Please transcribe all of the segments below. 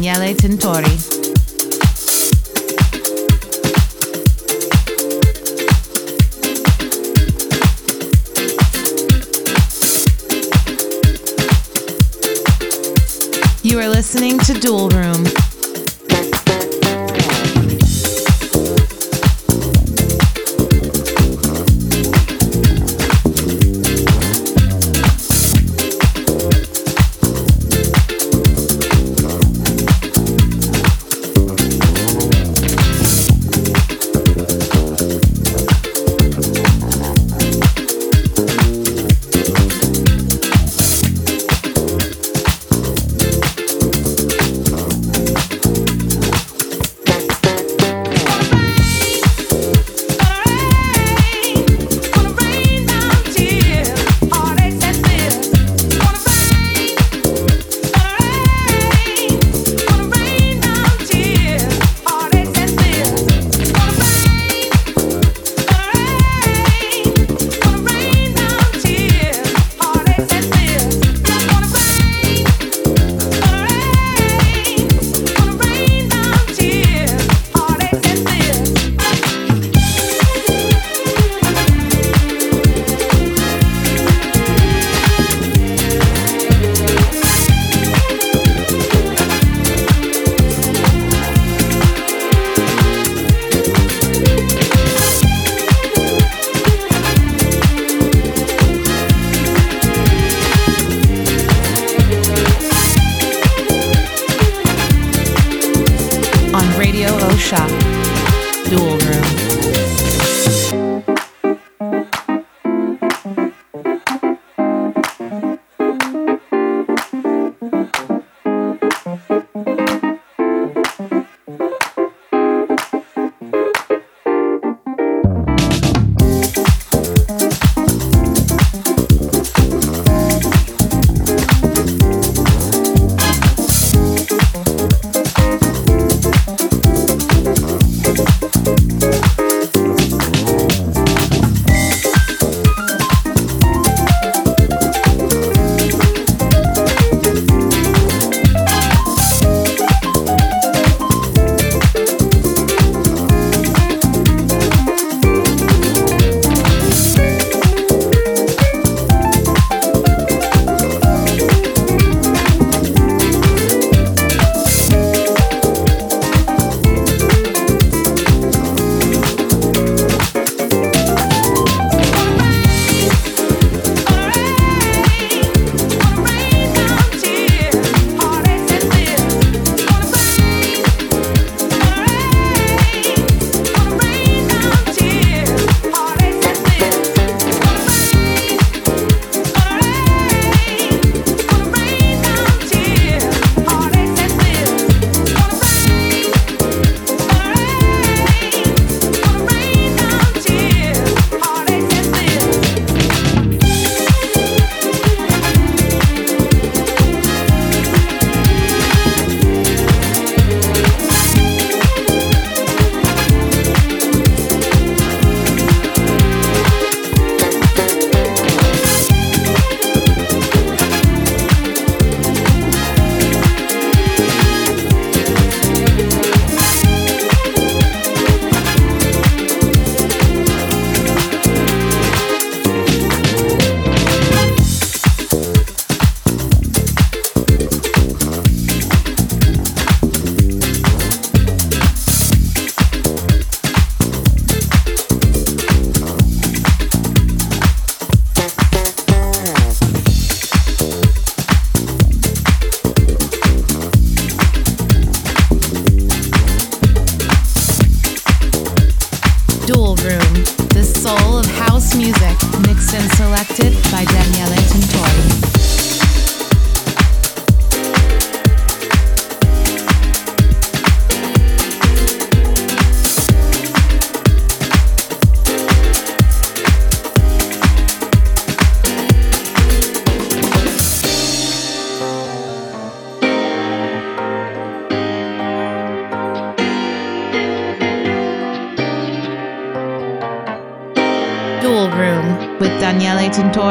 Daniele Tintori. You are listening to Dual Room.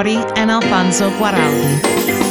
And Alfonso Guaraldi.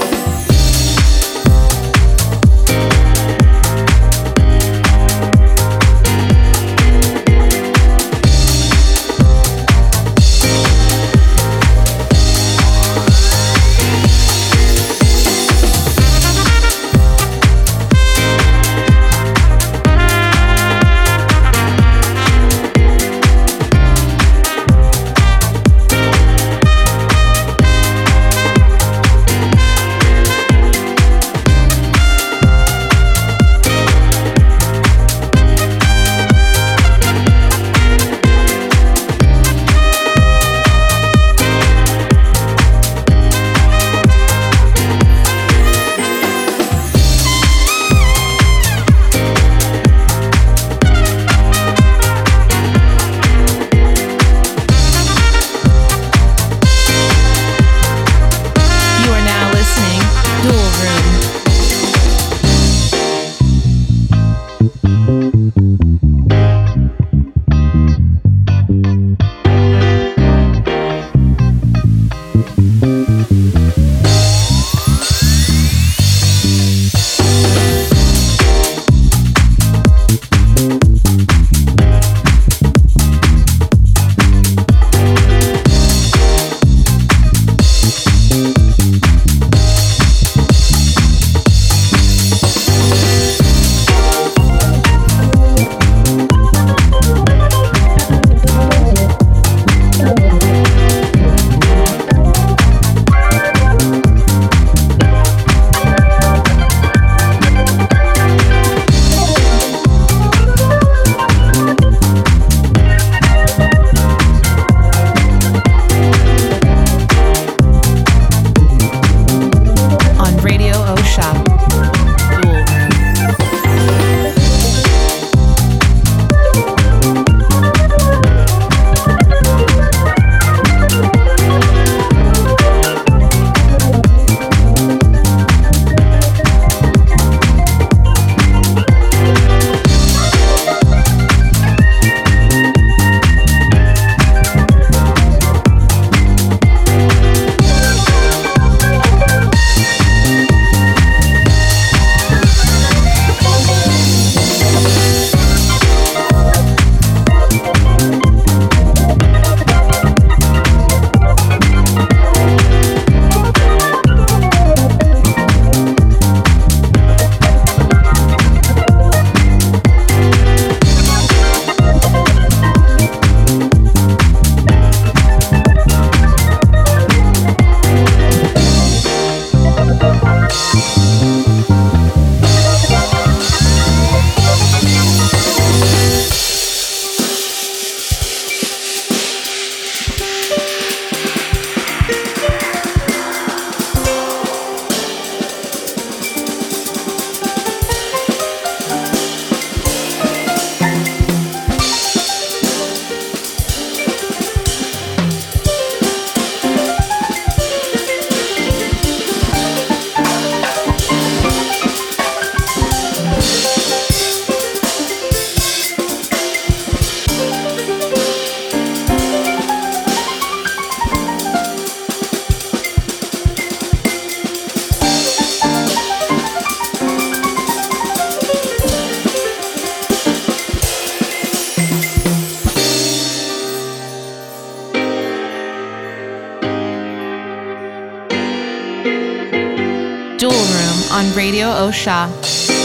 Osha.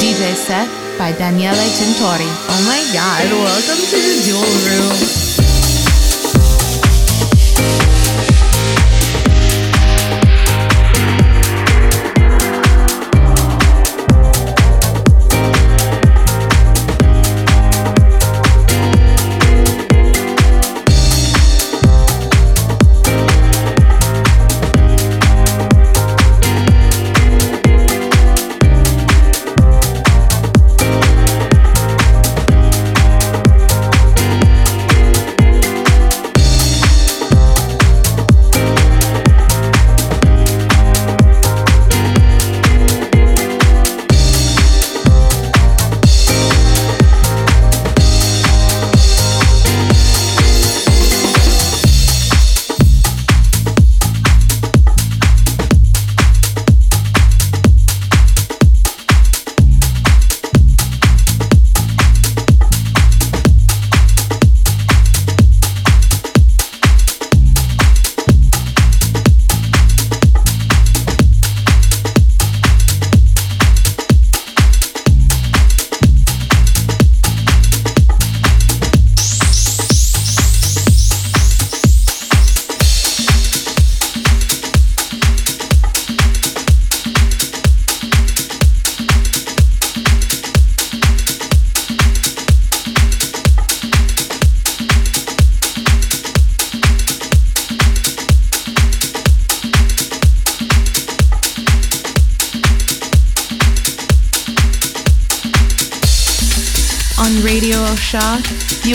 DJ set by Daniele Tintori. Oh my god, welcome to the Dual Room.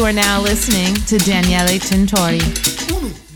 Are now listening to Daniele Tintori.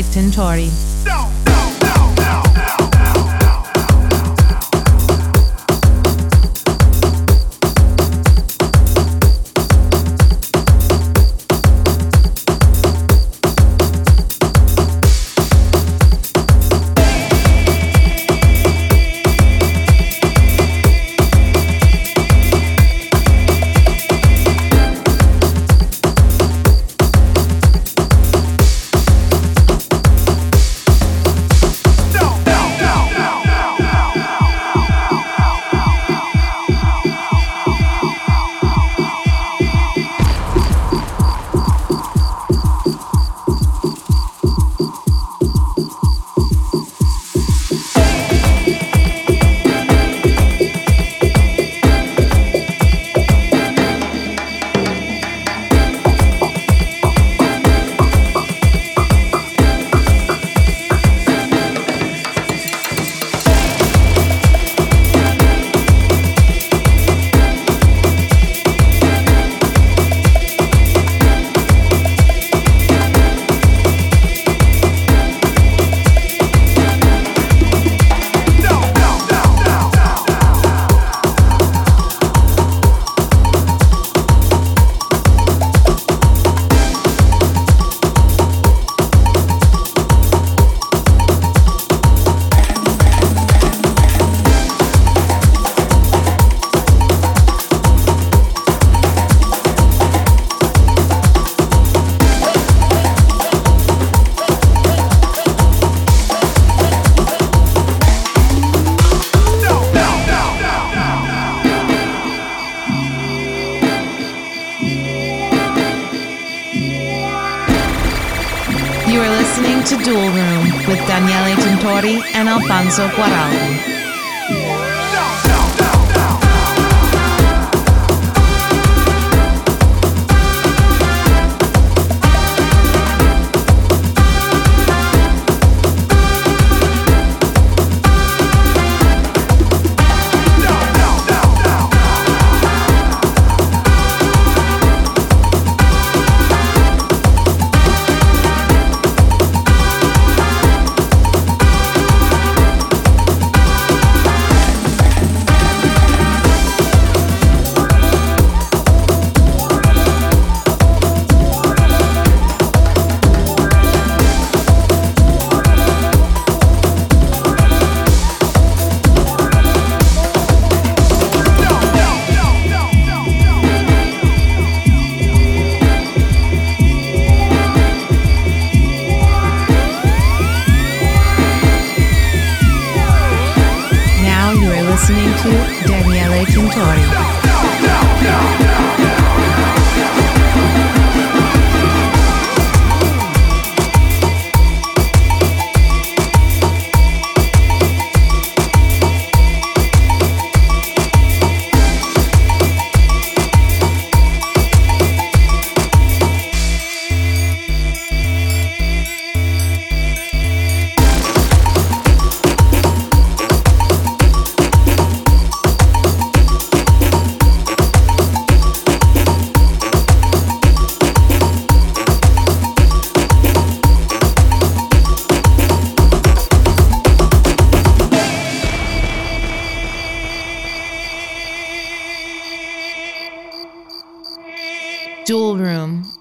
Daniele Tintori. Alfonso Guaraldi. Room.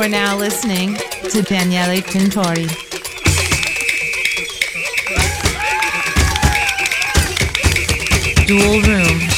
Are now listening to Daniele Tintori. Dual Room.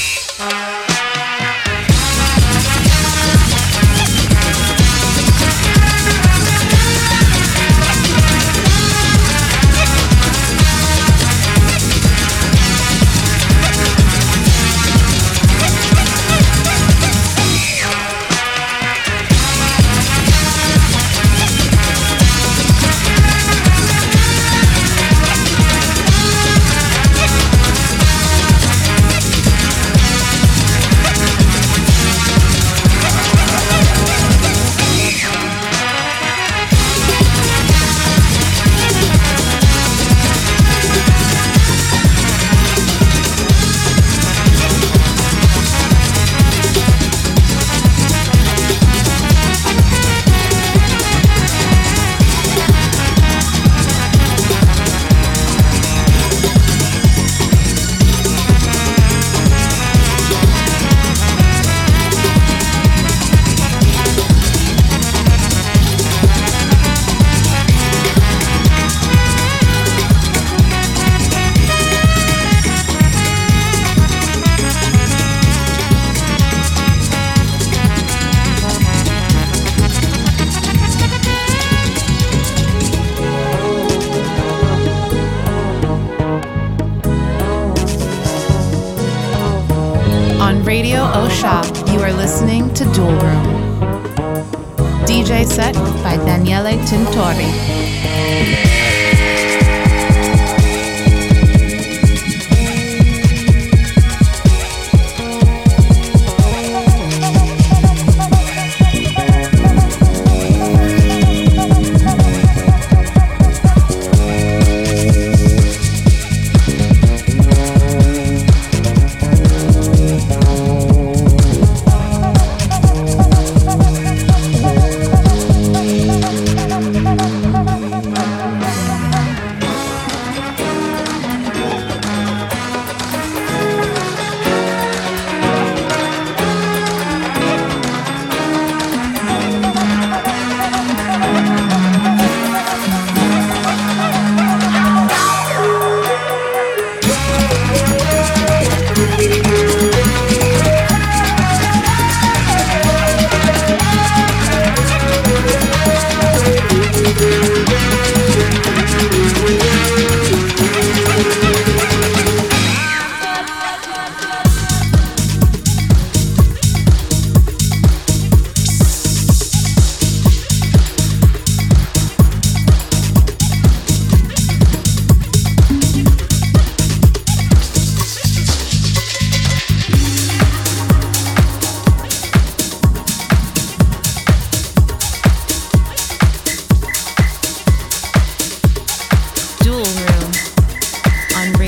Radio Osha, you are listening to Dual Room. DJ set by Daniele Tintori.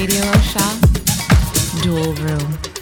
Radio Shop Dual Room.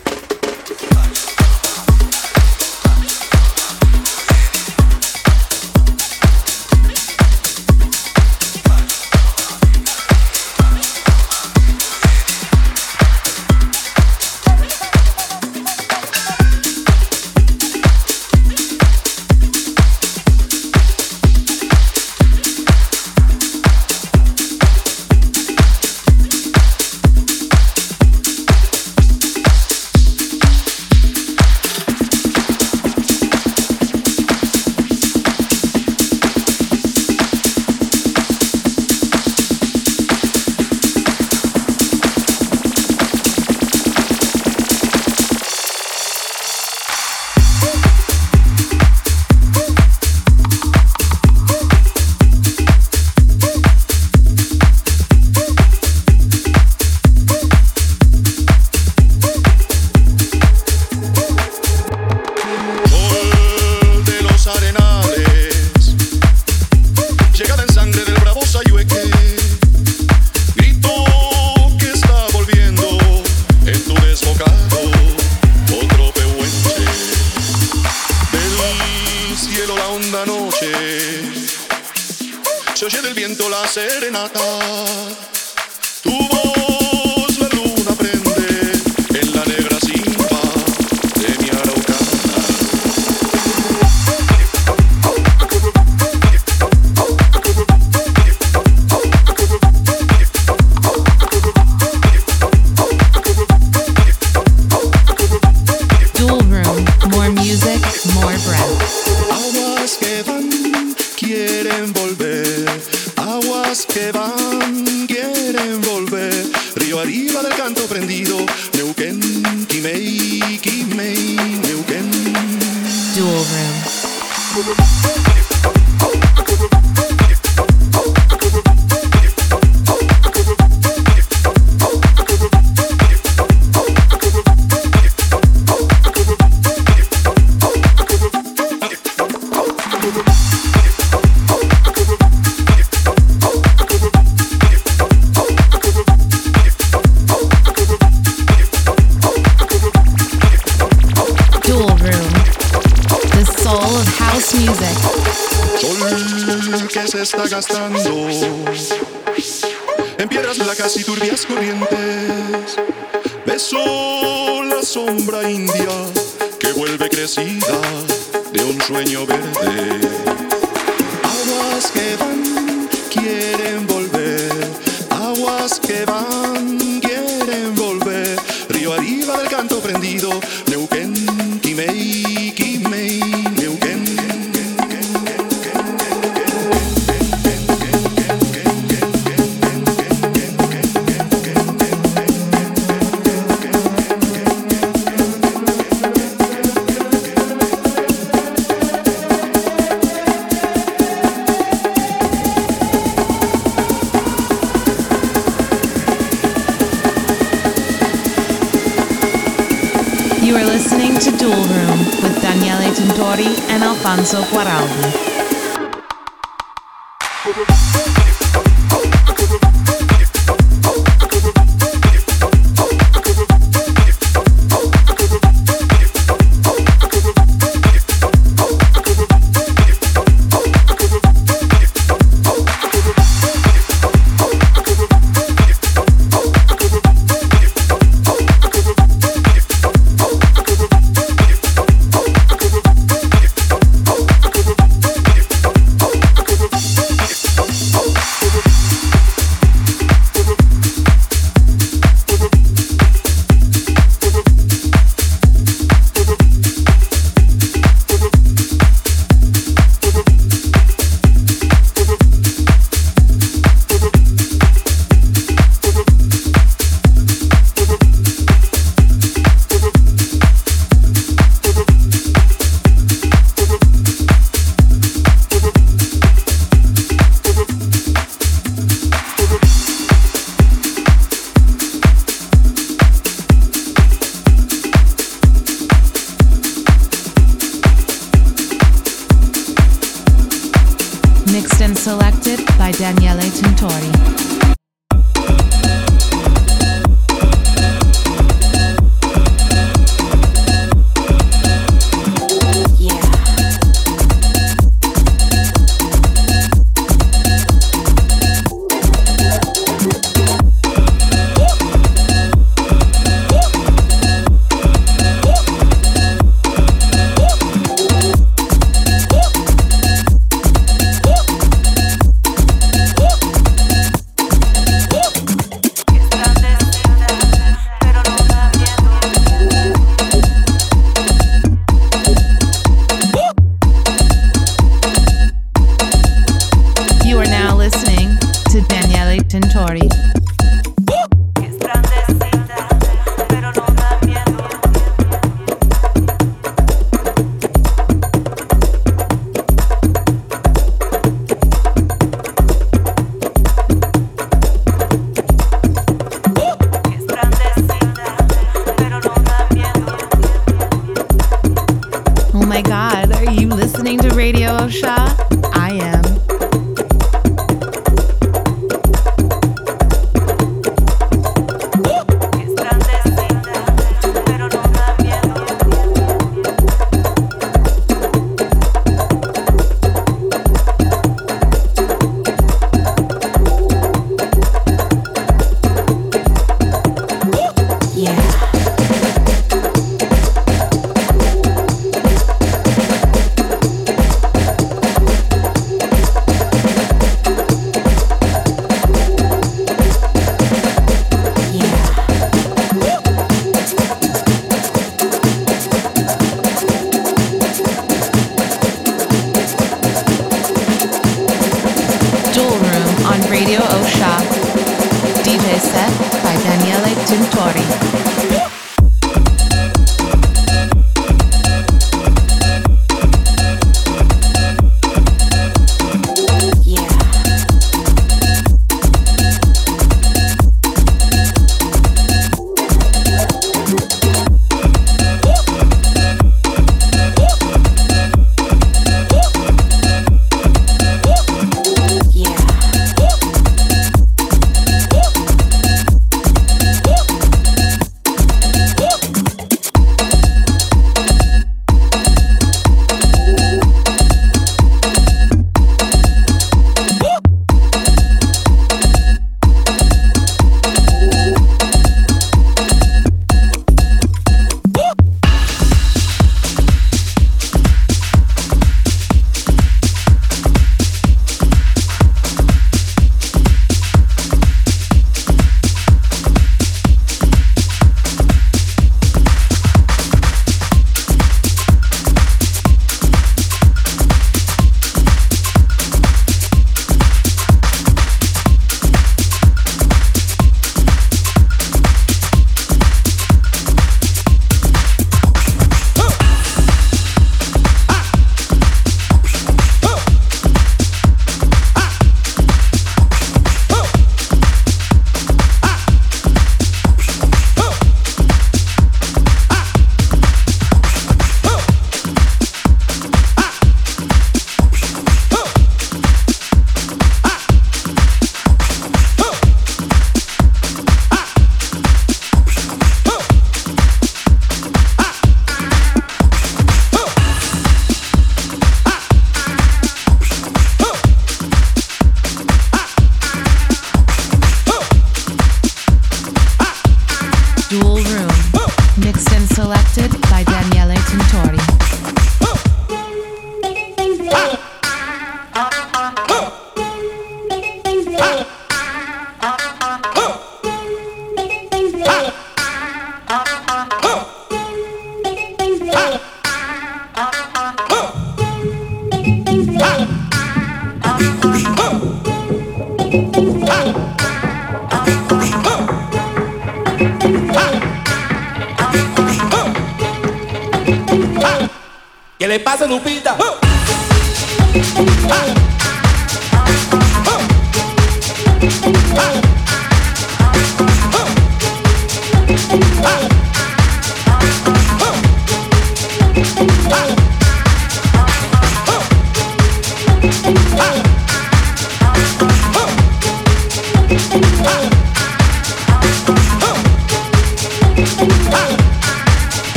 With Daniele Tintori and Alfonso Guaraldi.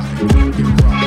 You're a.